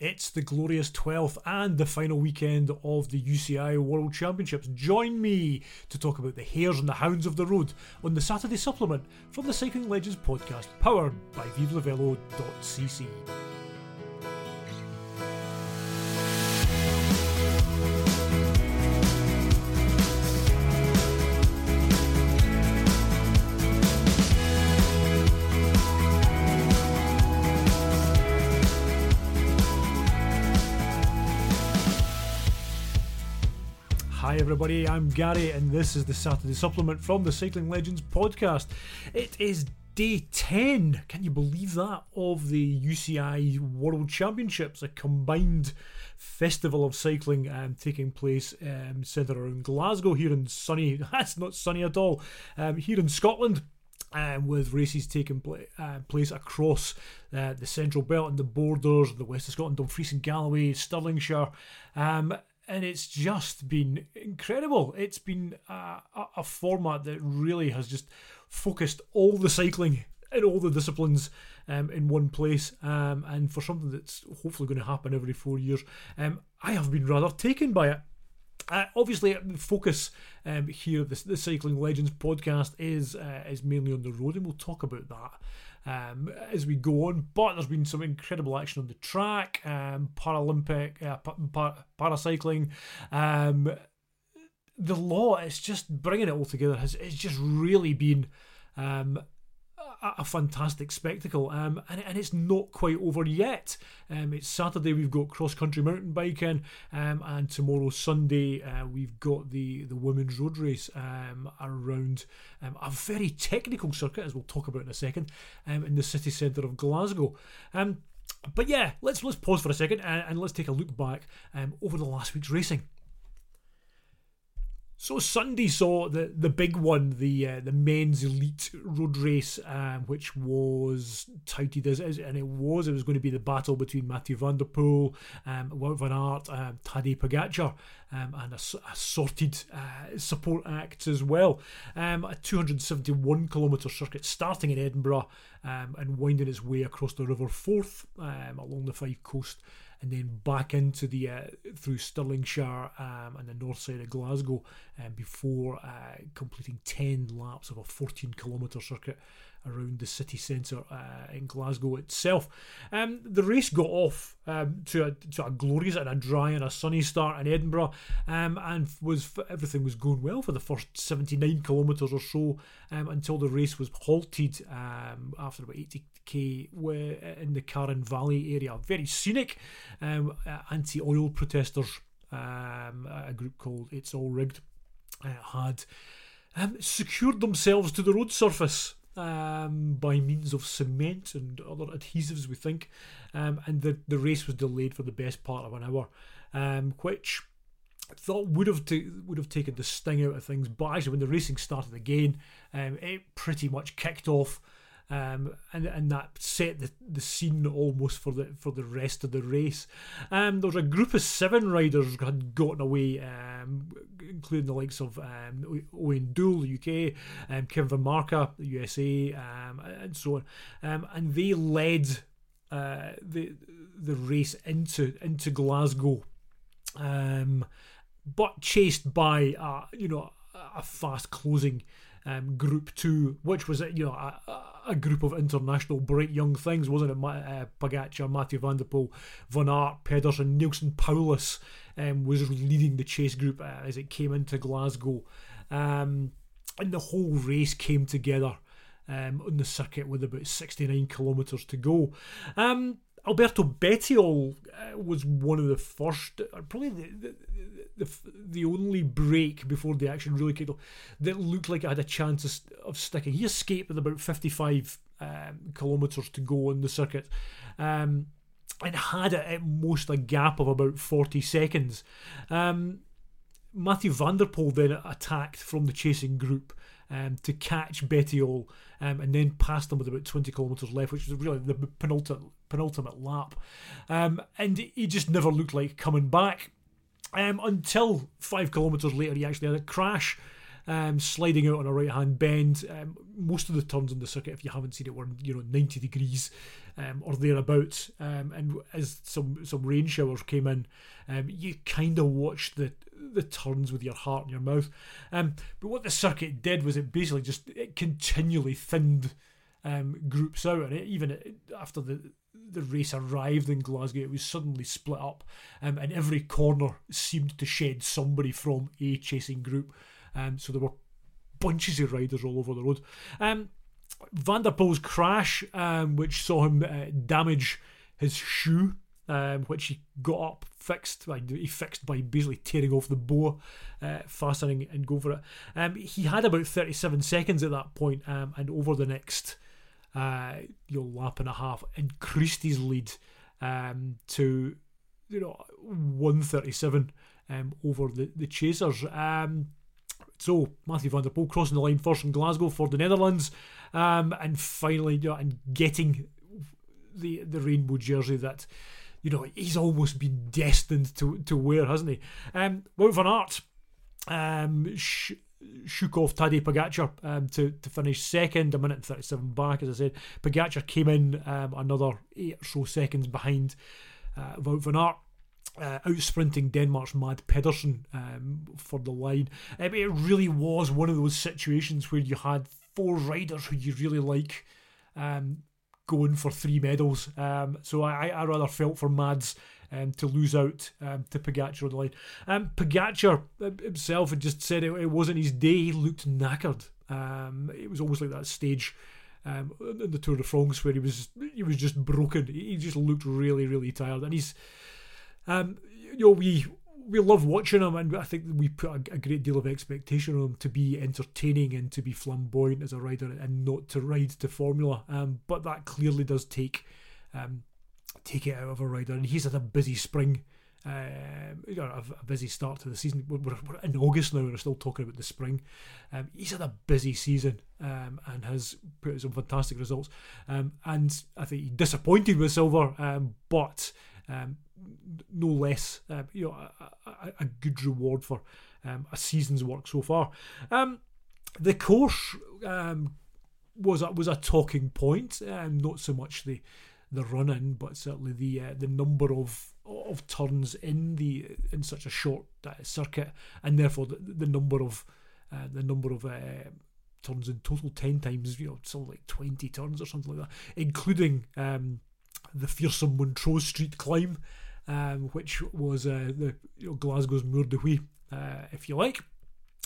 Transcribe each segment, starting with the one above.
It's the glorious 12th and the final weekend of the UCI World Championships. Join me to talk about the hares and the hounds of the road on the Saturday supplement from the Cycling Legends podcast, powered by ViveLaVelo.cc. everybody, I'm Gary, and this is the Saturday supplement from the Cycling Legends podcast. It is day 10, can you believe that, of the UCI World Championships, a combined festival of cycling um, taking place um, centred around Glasgow here in sunny, that's not sunny at all, um, here in Scotland. Um, with races taking pla- uh, place across uh, the Central Belt and the borders, the West of Scotland, Dumfries and Galloway, Stirlingshire, um, and it's just been incredible. It's been a, a, format that really has just focused all the cycling in all the disciplines um, in one place, um, and for something that's hopefully going to happen every four years, um, I have been rather taken by it. Uh, obviously, the focus um, here, the, the Cycling Legends podcast, is uh, is mainly on the road, and we'll talk about that um, as we go on. But there's been some incredible action on the track, um, Paralympic, uh, para- paracycling. Um, the law, is just bringing it all together. Has it's just really been um, a, a, fantastic spectacle, um, and, and it's not quite over yet. Um, it's Saturday. We've got cross country mountain biking, um, and tomorrow Sunday uh, we've got the the women's road race um, around um, a very technical circuit, as we'll talk about in a second, um, in the city centre of Glasgow. but yeah, let's let's pause for a second and, and let's take a look back over the last week's racing. So Sunday saw the the big one, the uh, the men's elite road race, um, which was touted as, and it was it was going to be the battle between Mathieu van der Poel, um, Wout van Aert, um, Tadej Pogacar, um, and assorted uh, support acts as well. Um, a 271 kilometre circuit starting in Edinburgh um, and winding its way across the River Forth um, along the Fife Coast and then back into the uh, through Stirlingshire um, and the north side of Glasgow um, before uh, completing 10 laps of a 14 kilometre circuit around the city centre uh, in Glasgow itself. Um, the race got off um, to, a, to a glorious and a dry and a sunny start in Edinburgh, um, and was everything was going well for the first 79 kilometres or so um, until the race was halted um, after about 80k in the Carron Valley area. Very scenic. Um, anti-oil protesters, a group called It's All Rigged, uh, had. Um, secured themselves to the road surface um, by means of cement and other adhesives, we think. Um, and the, the race was delayed for the best part of an hour, um, which I thought would have t- would have taken the sting out of things. But actually, when the racing started again, um, it pretty much kicked off um, and and that set the, the scene almost for the for the rest of the race. Um, there was a group of seven riders who had gotten away, um, including the likes of um, Owain Doull, UK, um, Kevin Van USA, um, and so on, um, and they led uh, the the race into into Glasgow, but chased by uh, you know a fast closing um, Group Two, which was you know a, a, group of international bright young things, wasn't it? Uh, Pogacar, Mathieu van der Poel, Van Aert, Pedersen, Nielsen, Paulus um, was leading the chase group uh, as it came into Glasgow, um, and the whole race came together. Um, on the circuit with about 69 kilometres to go. Alberto Bettiol uh, was one of the first, probably the, the, the, the only break before the action really kicked off that looked like it had a chance of, of sticking. He escaped with about 55 um, kilometres to go on the circuit um, and had at most a gap of about 40 seconds. Um, Mathieu van then attacked from the chasing group um, to catch Bettiol um, and then passed him with about 20 kilometres left, which was really the penultimate, penultimate lap. Um, and he just never looked like coming back um, until five kilometres later he actually had a crash. um, sliding out on a right hand bend. Um, most of the turns on the circuit, if you haven't seen it, were you know 90 degrees um, or thereabouts. Um, and as some some rain showers came in, um, you kind of watched the the turns with your heart in your mouth. Um, but what the circuit did was it basically just it continually thinned um, groups out, and it, even after the the race arrived in Glasgow, it was suddenly split up, um, and every corner seemed to shed somebody from a chasing group. Um, so there were bunches of riders all over the road. Um, Van der Poel's crash, um, which saw him uh, damage his shoe, um, which he got up fixed. He fixed by basically tearing off the bow, uh, fastening and go for it. Um, he had about 37 seconds at that point, um, and over the next uh, you know, lap and a half, increased his lead um, to you know 137 um, over the the chasers. Um, so Mathieu van der Poel crossing the line first in Glasgow for the Netherlands, um, and finally you know, and getting the the rainbow jersey that you know he's almost been destined to to wear, hasn't he? Um, Wout van Aert um, sh- shook off Tadej Pogacar um, to, to finish second, a minute and 37 back, as I said. Pogacar came in um, another eight or so seconds behind uh, Wout van Aert. Uh, out sprinting Denmark's Mads Pedersen um, for the line. Um, it really was one of those situations where you had four riders who you really like um, going for three medals. Um, so I, I rather felt for Mads um, to lose out um, to Pogacar on the line. Um, Pogacar himself had just said it, it wasn't his day. He looked knackered. Um, it was almost like that stage um, in the Tour de France where he was he was just broken. He just looked really really tired, and he's um, you know we we love watching him, and I think we put a, a, great deal of expectation on him to be entertaining and to be flamboyant as a rider, and not to ride to Formula. Um, but that clearly does take um, take it out of a rider, and he's had a busy spring. Know, a, a, busy start to the season. We're, we're, in August now, and we're still talking about the spring. Um, he's had a busy season um, and has put some fantastic results. Um, and I think he disappointed with silver, um, but um, no less, uh, you know, a, a, a, good reward for a season's work so far. the course was a, was a talking point, not so much the the run in, but certainly the uh, the number of of turns in the in such a short uh, circuit, and therefore the, the number of uh, the number of uh, turns in total ten times, you know, something like twenty turns or something like that, including um, the fearsome Montrose Street climb, um, which was uh, the you know, Glasgow's Mur de Huy, uh, if you like,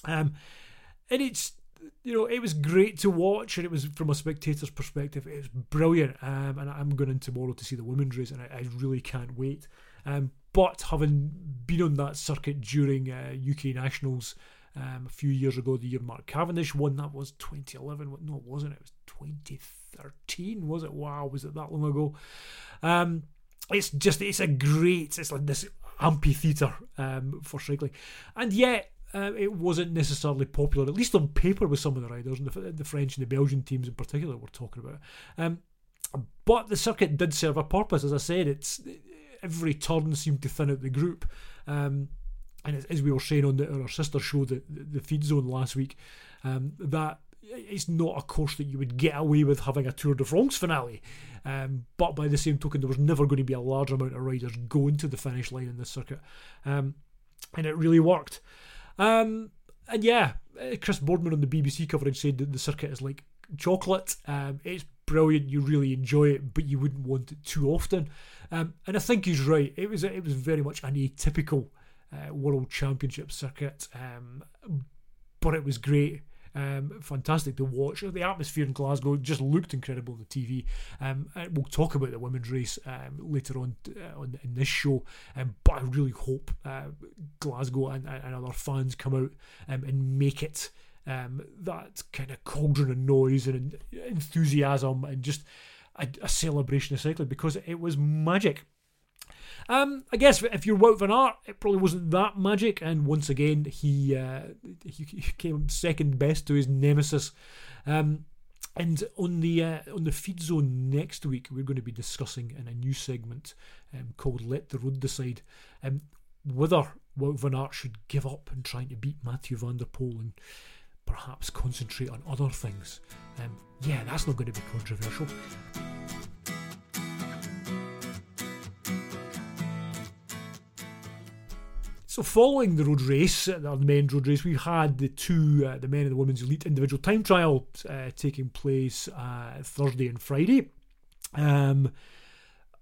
um, and it's you know, it was great to watch, and it was from a spectator's perspective, it was brilliant. Um, and I'm going in tomorrow to see the women's race, and I, I really can't wait. Um, but having been on that circuit during uh, UK Nationals um, a few years ago, the year Mark Cavendish won, that was 2011. No, it wasn't. It was 2013, was it? Wow, was it that long ago? Um, it's just, it's a great, it's like this amphitheatre um, for cycling. And yet, uh, it wasn't necessarily popular, at least on paper, with some of the riders, and the, the French and the Belgian teams in particular we're talking about. Um, but the circuit did serve a purpose, as I said. It's every turn seemed to thin out the group, um, and as we were saying on, the, on our sister show, the, the, the feed zone last week, um, that it's not a course that you would get away with having a Tour de France finale. Um, but by the same token, there was never going to be a large amount of riders going to the finish line in this circuit, um, and it really worked. Um, and yeah, uh, Chris Boardman on the BBC coverage said that the circuit is like chocolate. Um, it's brilliant. You really enjoy it, but you wouldn't want it too often. Um, and I think he's right. It was it was very much an atypical uh, World Championship circuit, um, but it was great. Um, fantastic to watch. The atmosphere in Glasgow just looked incredible on the TV. Um, we'll talk about the women's race um, later on, uh, on in this show, um, but I really hope uh, Glasgow and, and, other fans come out um, and make it um, that kind of cauldron of noise and enthusiasm and just a, a celebration of cycling because it was magic. Um, I guess if you're Wout van Aert, it probably wasn't that magic. And once again, he uh, he, came second best to his nemesis. Um, and on the uh, on the feed zone next week, we're going to be discussing in a new segment um, called "Let the Road Decide" um, whether Wout van Aert should give up and trying to beat Mathieu van der Poel and perhaps concentrate on other things. Um, yeah, that's not going to be controversial. So, following the road race, uh, the main road race, we had the two, uh, the men and the women's elite individual time trial uh, taking place uh, Thursday and Friday. Um,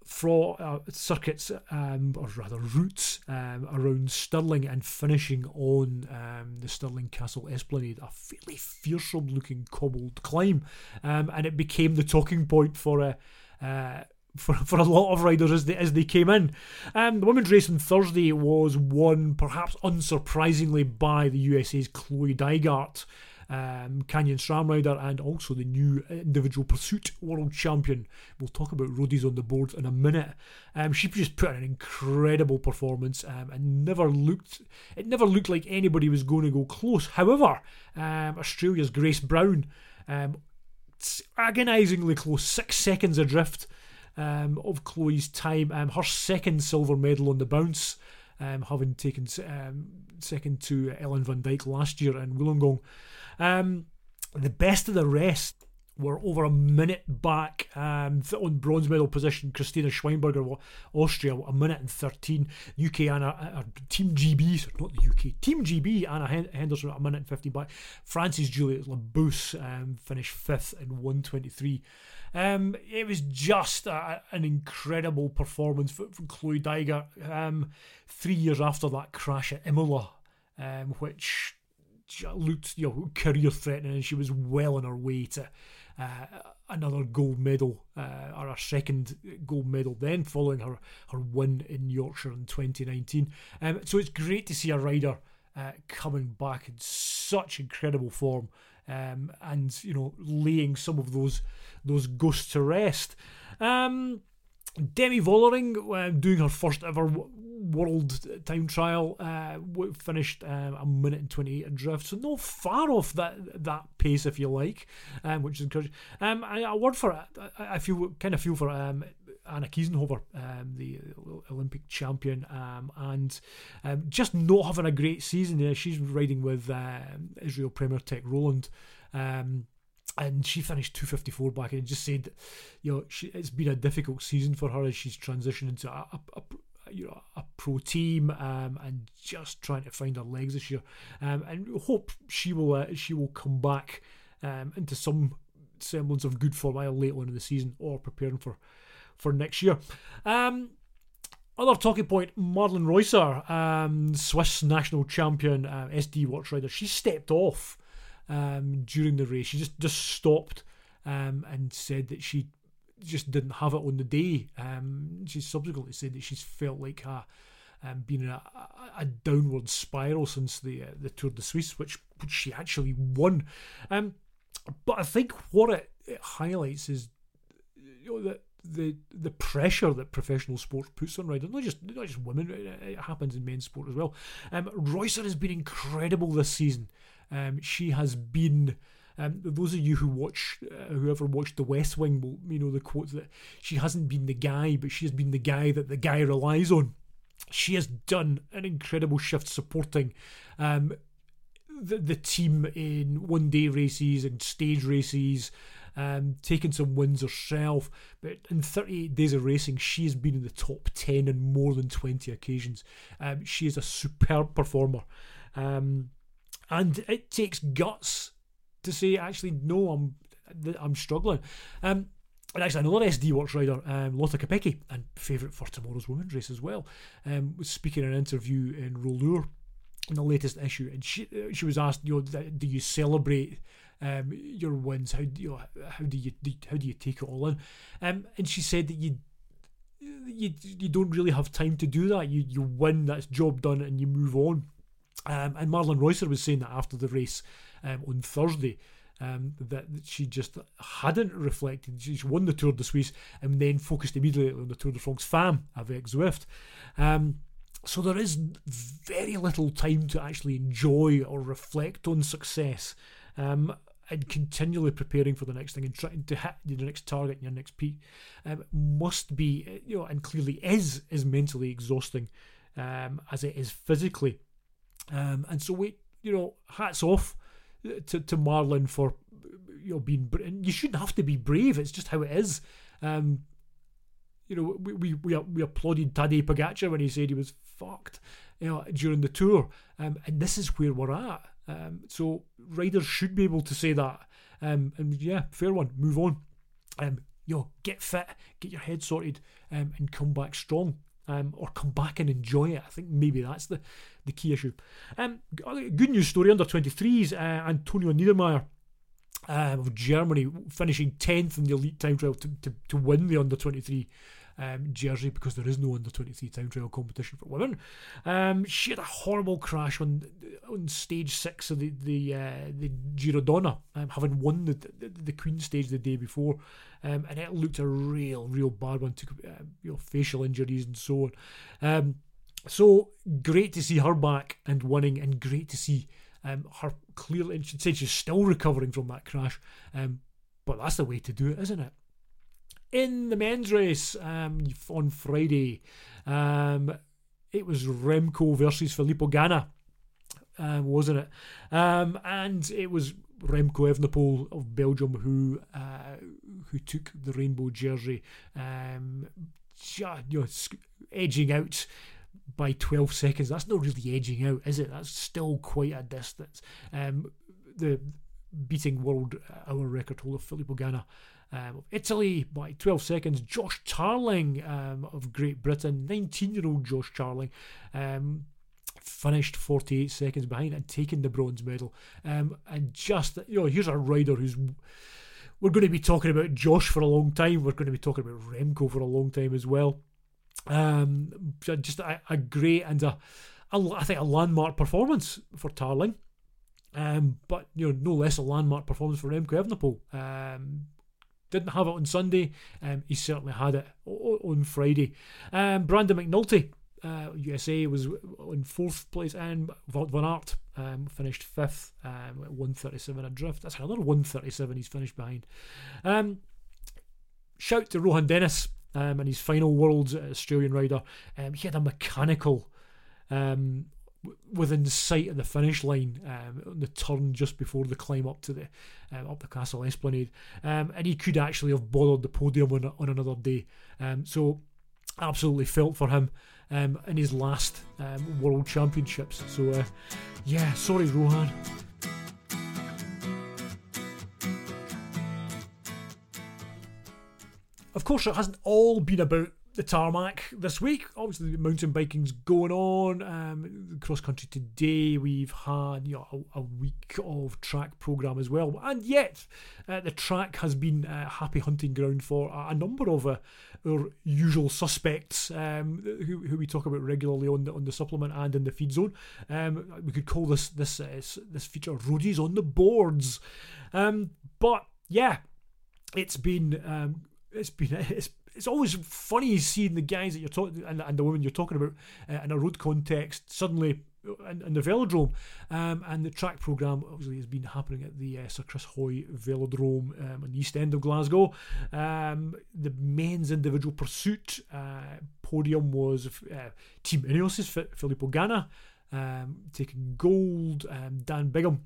for uh, circuits, um, or rather routes, um, around Stirling and finishing on um, the Stirling Castle Esplanade, a fairly fearsome looking cobbled climb. Um, and it became the talking point for a. Uh, for, for a lot of riders as they as they came in. Um, the women's race on Thursday was won, perhaps unsurprisingly, by the USA's Chloe Dygert um, Canyon SRAM rider, and also the new individual pursuit world champion. We'll talk about roadies on the board in a minute. Um, she just put in an incredible performance um, and never looked. It never looked like anybody was going to go close. However, um, Australia's Grace Brown, um, agonisingly close, six seconds adrift. Um, of Chloe's time, um, her second silver medal on the bounce, um, having taken um, second to Ellen van Dijk last year in Wollongong. The best of the rest were over a minute back um, on bronze medal position. Christina Schweinberger, Austria, a minute and 13. UK Anna, uh, Team GB, not the UK, Team GB, Anna Henderson, a minute and 50 back. France's Juliette Labous um, finished fifth in 123. Um, it was just a, an incredible performance from, Chloe Dygert. Um, three years after that crash at Imola, um, which looked you know career threatening, and she was well on her way to uh, another gold medal uh, or a second gold medal. Then following her her win in Yorkshire in 2019, um, so it's great to see a rider uh, coming back in such incredible form. Um, and you know, laying some of those those ghosts to rest. Um, Demi Vollering uh, doing her first ever world time trial uh, finished um, a minute and 28 adrift so no far off that that pace if you like um, which is encouraging um, I, a word for it I, I feel kind of feel for um, Anna Kiesenhofer, um, the Olympic champion, um, and um, just not having a great season. Yeah, she's riding with uh, Israel Premier Tech Roland. Um, and she finished 254 back and just said you know she, it's been a difficult season for her as she's transitioned into a, a, a you know a pro team um, and just trying to find her legs this year um, and hope she will uh, she will come back um, into some semblance of good form either late on in the season or preparing for for next year um, other talking point, Marlen Reusser, um, Swiss national champion, uh, SD Worx rider, she stepped off um, during the race. She just just stopped um, and said that she just didn't have it on the day. Um, she subsequently said that she's felt like a, um, been in a, a, downward spiral since the uh, the Tour de Suisse, which, which she actually won. Um, but I think what it, it highlights is you know, that the the pressure that professional sports puts on riders, not just not just women, it happens in men's sport as well. Um, Reusser has been incredible this season. Um, she has been. Um, those of you who watch, uh, whoever watched The West Wing, will you know the quote that she hasn't been the guy, but she has been the guy that the guy relies on. She has done an incredible shift supporting um, the the team in one day races and stage races. Um, taking some wins herself, but in 38 days of racing, she has been in the top 10 on more than 20 occasions. Um, she is a superb performer. Um, and it takes guts to say, actually, no, I'm I'm struggling. Um, and actually, another SD Worx rider, um, Lotta Kopecky, and favourite for tomorrow's women's race as well, um, was speaking in an interview in Rouleur in the latest issue, and she uh, she was asked, you know, do you celebrate um, your wins? How do you how do you how do you take it all in? Um, and she said that you you you don't really have time to do that. You you win, that's job done, and you move on. Um, and Marlen Reusser was saying that after the race um, on Thursday. Um, that she just hadn't reflected. She won the Tour de Suisse and then focused immediately on the Tour de France Femme avec Zwift. Um, so there is very little time to actually enjoy or reflect on success. Um, and continually preparing for the next thing and trying to hit your next target and your next peak um, must be, you know, and clearly is is mentally exhausting um, as it is physically. Um, and so we, you know, hats off to, to Marlen for you know being. You shouldn't have to be brave. It's just how it is. Um, you know, we we we, we applauded Tadej Pogacar when he said he was fucked, you know, during the tour. Um, and this is where we're at. Um, so riders should be able to say that. Um, and yeah, fair one. Move on. Um, get fit, get your head sorted, um, and come back strong. Um, or come back and enjoy it. I think maybe that's the, the key issue. Um, good news story under 23s. Uh, Antonia Niedermaier um, of Germany finishing 10th in the elite time trial to, to, to win the under 23 um, jersey because there is no under 23 time trial competition for women. Um, she had a horrible crash on on stage six of the the uh, the um, having won the, the, the Queen stage the day before, um, and it looked a real real bad one. Took uh, you know facial injuries and so on. Um, so great to see her back and winning, and great to see um, her clearly. She said she's still recovering from that crash, um, but that's the way to do it, isn't it? In the men's race um, on Friday. Um, it was Remco versus Filippo Ganna, um, wasn't it? Um, and it was Remco Evenepoel of Belgium who uh, who took the rainbow jersey, um, you know, edging out by 12 seconds. That's not really edging out, is it? That's still quite a distance. The beating world hour record holder Filippo Ganna um, Italy by 12 seconds. Josh Tarling um, of Great Britain, 19 year old Josh Tarling, um, finished 48 seconds behind and taken the bronze medal. Um, and just, you know, here's a rider who's. We're going to be talking about Josh for a long time. We're going to be talking about Remco for a long time as well. Um, just a, a great and a, a, I think a landmark performance for Tarling. Um, but you know, no less a landmark performance for Remco Evenepoel. Um, didn't have it on Sunday. Um, he certainly had it on Friday. Um, Brandon McNulty, uh, USA, was in fourth place, and van Aert um, finished fifth um, at 137 adrift. That's another 137 he's finished behind. Um, shout to Rohan Dennis um, and his final Worlds Australian rider. Um, he had a mechanical um, within sight of the finish line um, the turn just before the climb up to the um, up the castle esplanade, um, and he could actually have bothered the podium on, on another day. Um, so absolutely felt for him um, in his last um, World Championships. So uh, yeah, sorry Rohan. Of course, it hasn't all been about the tarmac this week. Obviously, mountain biking's going on. Um, cross country today, we've had you know a, a week of track program as well, and yet uh, the track has been a happy hunting ground for a, a number of uh, our usual suspects um, who, who we talk about regularly on the on the supplement and in the feed zone. Um, we could call this this uh, this feature "Roadies on the Boards," um, but yeah, it's been um, it's been it's it's always funny seeing the guys that you're talking and, and the women you're talking about uh, in a road context suddenly in, in the velodrome. Um, and the track programme obviously has been happening at the uh, Sir Chris Hoy Velodrome um, on the east end of Glasgow. Um, the men's individual pursuit uh, podium was uh, Team Ineos' Filippo Ganna um, taking gold, um, Dan Bigham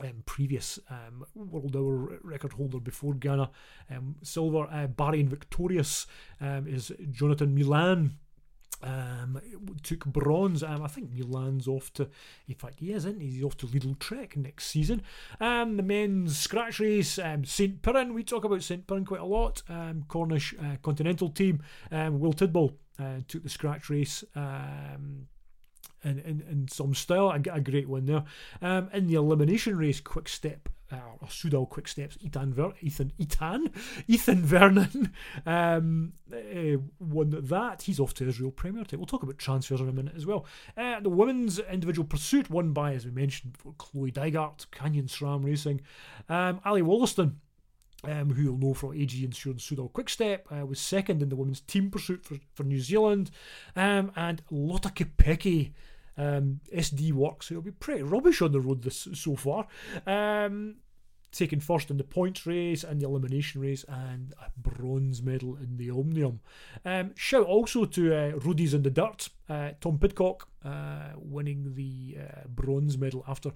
um, previous um, world hour record holder before Ganna. Um, silver, uh, Bahrain victorious um, is Jonathan Milan. Um, took bronze. Um, I think Milan's off to, in fact, he is, isn't he? He's off to Lidl Trek next season. Um, the men's scratch race, St. Piran, we talk about St. Piran quite a lot. Cornish uh, Continental team, Will Tidball uh, took the scratch race. Um, in, in, in some style. I get a great one there. Um, in the elimination race, quick step. Uh, or Soudal quick steps. Ethan, Ver- Ethan, Ethan, Ethan Vernon um, uh, won that. He's off to Israel Premier We'll talk about transfers in a minute as well. Uh, the women's individual pursuit won by, as we mentioned, Chloe Dygert, Canyon SRAM Racing, um, Ally Wollaston. Um, who you'll know from AG Insurance Soudal Quickstep, uh, was second in the women's team pursuit for, for New Zealand. Um, and Lotta Kopecky um, SD Worx, it'll be pretty rubbish on the road this so far. Um, taking first in the points race and the elimination race, and a bronze medal in the Omnium. Um, shout also to uh, Roadies in the Dirt, uh, Tom Pidcock uh, winning the uh, bronze medal after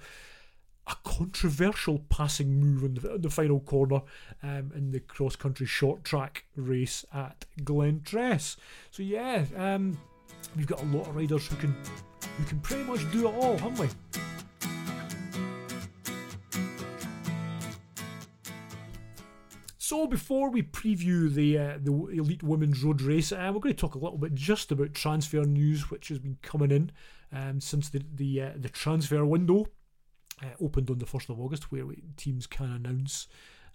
a controversial passing move in the, in the final corner um, in the cross country short track race at Glen Glentress. So yeah, um, we've got a lot of riders who can who can pretty much do it all, haven't we? So before we preview the uh, the elite women's road race, uh, we're going to talk a little bit just about transfer news, which has been coming in um, since the the uh, the transfer window uh, opened on the first of August, where teams can announce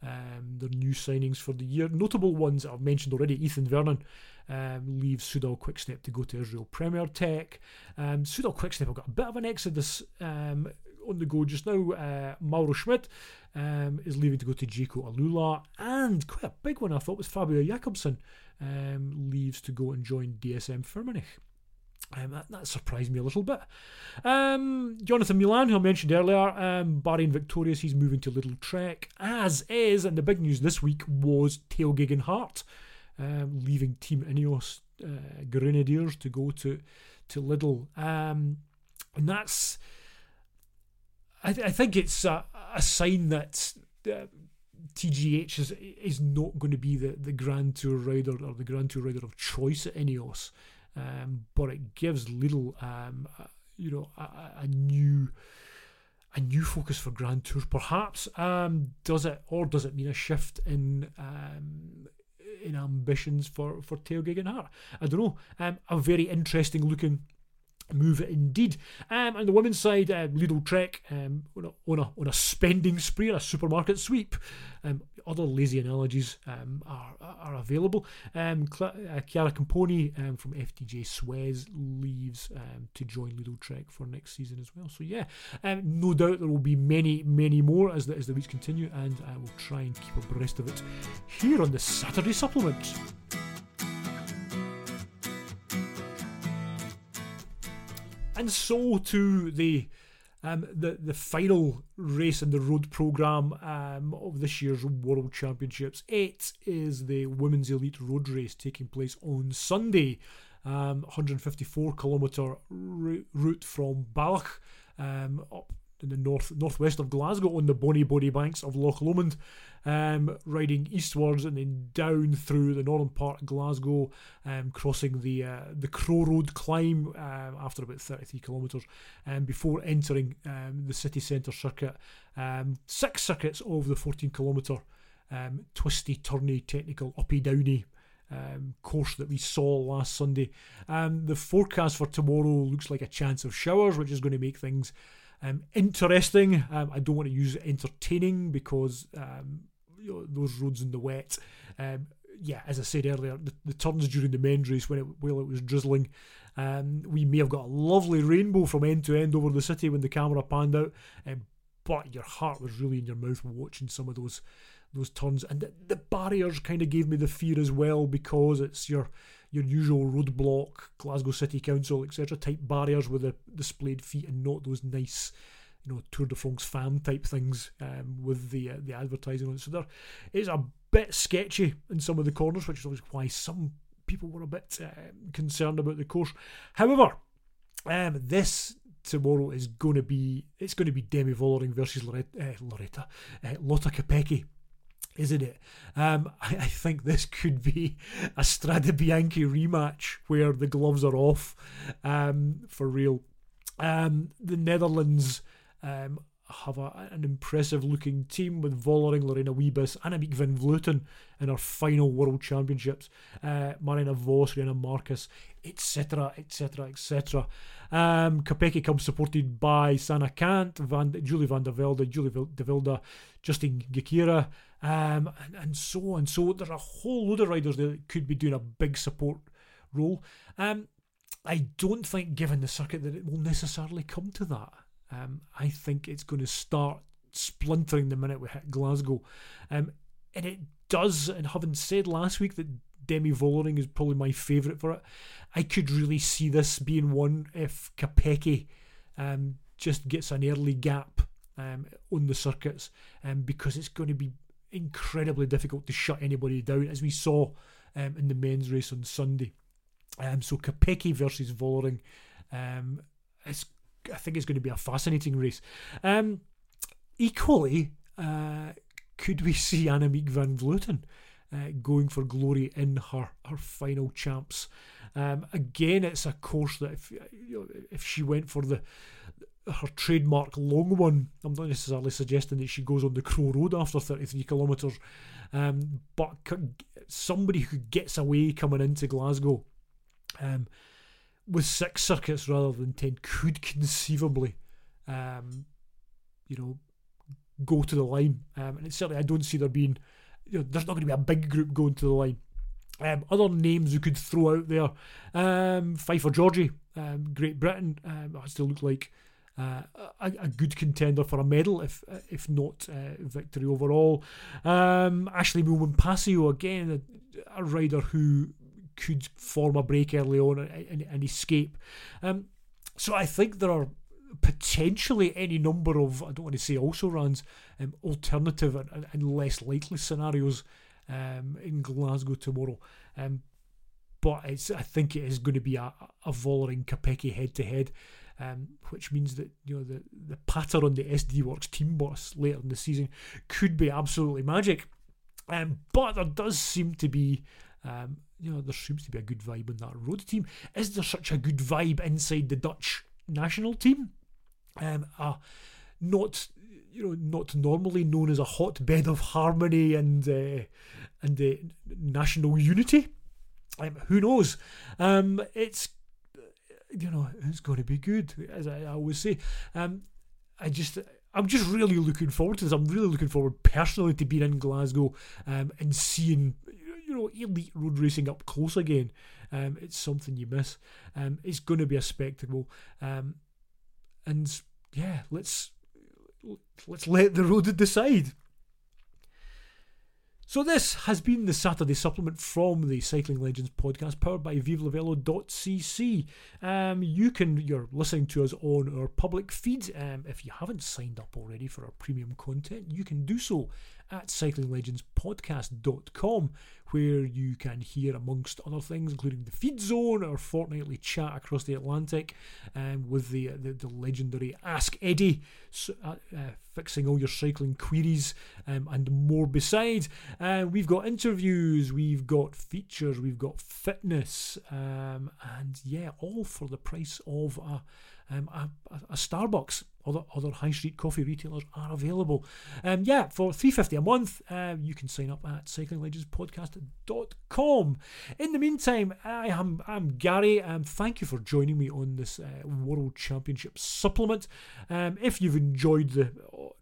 um, their new signings for the year. Notable ones I've mentioned already: Ethan Vernon um, leaves Soudal Quickstep to go to Israel Premier Tech. Um, Soudal Quickstep have got a bit of an exodus um, on the go just now. Uh, Mauro Schmid um, is leaving to go to Jayco AlUla, and quite a big one I thought was Fabio Jakobsen um, leaves to go and join DSM Firmenich. Um, that, that, surprised me a little bit. Um, Jonathan Milan, who I mentioned earlier, um, Bahrain victorious, he's moving to Lidl Trek, as is, and the big news this week was Tao Geoghegan Hart um, leaving Team Ineos uh, Grenadiers to go to to Lidl, um, and that's I, th- I think it's a, a sign that uh, TGH is is not going to be the, the Grand Tour rider or the Grand Tour rider of choice at Ineos, um, but it gives Lidl um, you know a, a, new a new focus for Grand Tours. Perhaps um, does it or does it mean a shift in um, in ambitions for for Geoghegan Hart? I don't know. Um, a very interesting looking move indeed. Um, and the women's side, uh, Lidl Trek um, on, a, on, a, on a spending spree, a supermarket sweep. Um, other lazy analogies um, are, are available. Um, Cla- uh, Chiara Copponi um, from FDJ Suez leaves um, to join Lidl Trek for next season as well. So yeah, um, no doubt there will be many, many more as the, as the weeks continue, and I will try and keep abreast of it here on the Saturday Supplement. and so to the um, the the final race in the road program um, of this year's World Championships. It is the women's elite road race taking place on Sunday. Um, 154 kilometre route from Balloch um, up in the north northwest of Glasgow on the bonny bonny banks of Loch Lomond, um, riding eastwards and then down through the northern part of Glasgow, um, crossing the uh, the Crow Road climb um, after about 33 kilometres, um, before entering um, the city centre circuit. Six circuits of the 14 kilometre twisty, turny, technical, uppy, downy. Um, course that we saw last Sunday. Um, the forecast for tomorrow looks like a chance of showers, which is going to make things um, interesting. Um, I don't want to use entertaining because um, you know, those roads in the wet. Um, yeah, as I said earlier, the, the, turns during the men's race when it while it was drizzling, um, we may have got a lovely rainbow from end to end over the city when the camera panned out. Um, but your heart was really in your mouth watching some of those those turns, and the, the barriers kind of gave me the fear as well because it's your your usual roadblock, Glasgow City Council, etc. type barriers with the displayed feet and not those nice, you know, Tour de France fam type things um, with the uh, the advertising on it. So there is a bit sketchy in some of the corners, which is why some people were a bit uh, concerned about the course. However, um, this tomorrow is going to be it's going to be Demi Vollering versus Loretta, uh, Loretta uh, Lotta isn't it? Um, I, I, think this could be a Strade Bianche rematch where the gloves are off um, for real. Um, the Netherlands um, have a, an impressive looking team with Vollering, Lorena Wiebes, Annemiek van Vleuten in our final World Championships, uh, Marianne Vos, Riejanne Markus, etc., etc., etc. Um, Kopecky comes supported by Sanne Cant, Van, Julie van der Velde, Julie de Wilde, Justine Ghekiere, um, and, and so on. So there's a whole load of riders that could be doing a big support role. Um, I don't think, given the circuit, that it will necessarily come to that. Um, I think it's going to start splintering the minute we hit Glasgow. Um, and it does, and having said last week that Demi Vollering is probably my favourite for it, I could really see this being one if Kopecky um, just gets an early gap um, on the circuits um, because it's going to be incredibly difficult to shut anybody down, as we saw um, in the men's race on Sunday. Um, so Kopecky versus Vollering, um, it's, I think it's going to be a fascinating race. Um, equally, uh, could we see Annemiek van Vleuten uh, going for glory in her, her final champs? Um, again, it's a course that if you know, if she went for the her trademark long one, I'm not necessarily suggesting that she goes on the Crow Road after 33 kilometres, um, but somebody who gets away coming into Glasgow um, with six circuits rather than 10 could conceivably, um, you know, go to the line. Um, and certainly, I don't see there being, you know, there's not going to be a big group going to the line. Um, other names you could throw out there, um, Pfeiffer Georgi, Great Britain, um, has to look like a, a, good contender for a medal, if if not uh, victory overall. Um, Ashleigh Moolman-Pasio, again, a, a, rider who could form a break early on and, and, and escape. Um, so I think there are potentially any number of, I don't want to say also runs, um, alternative and, and, less likely scenarios um, in Glasgow tomorrow. Um, but it's, I think it is going to be a, a Vollering Kopecky head to head. Which means that you know the the patter on the SD Worx team boss later in the season could be absolutely magic. Um, but there does seem to be um, you know, there seems to be a good vibe in that road team. Is there such a good vibe inside the Dutch national team? Um, not you know, not normally known as a hotbed of harmony and uh, and uh, national unity. Um, who knows? Um, it's you know, it's going to be good, as I, always say. Um, I just. I'm just really looking forward to this. I'm really looking forward personally to being in Glasgow um, and seeing you know elite road racing up close again. Um, it's something you miss. Um, it's going to be a spectacle, um, and yeah, let's let's let the road decide. So this has been the Saturday supplement from the Cycling Legends podcast, powered by VivaLaVelo.cc. Um, you can you're listening to us on our public feed. Um, if you haven't signed up already for our premium content, you can do so at cyclinglegendspodcast.com, where you can hear, amongst other things, including the feed zone, our fortnightly chat across the Atlantic, um, with the, the, the legendary Ask Eddie, uh, uh, fixing all your cycling queries, um, and more besides. Uh, we've got interviews, we've got features, we've got fitness, um, and yeah, all for the price of a um, a, a, Starbucks. Other other high street coffee retailers are available. Um, yeah, for three fifty a month, uh, you can sign up at cyclinglegendspodcast.com. In the meantime, I am I'm Gary. and thank you for joining me on this uh, World Championship supplement. Um, if you've enjoyed the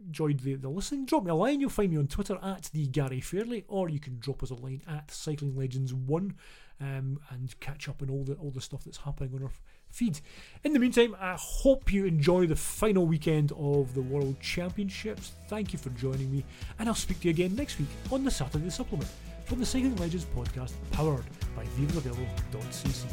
enjoyed the, the listening, drop me a line. You'll find me on Twitter at the Gary Fairley, or you can drop us a line at Cycling Legends One, um, and catch up on all the all the stuff that's happening on our feed. In the meantime, I hope you enjoy the final weekend of the World Championships. Thank you for joining me, and I'll speak to you again next week on the Saturday Supplement from the Cycling Legends podcast, powered by VivaLaVelo.cc.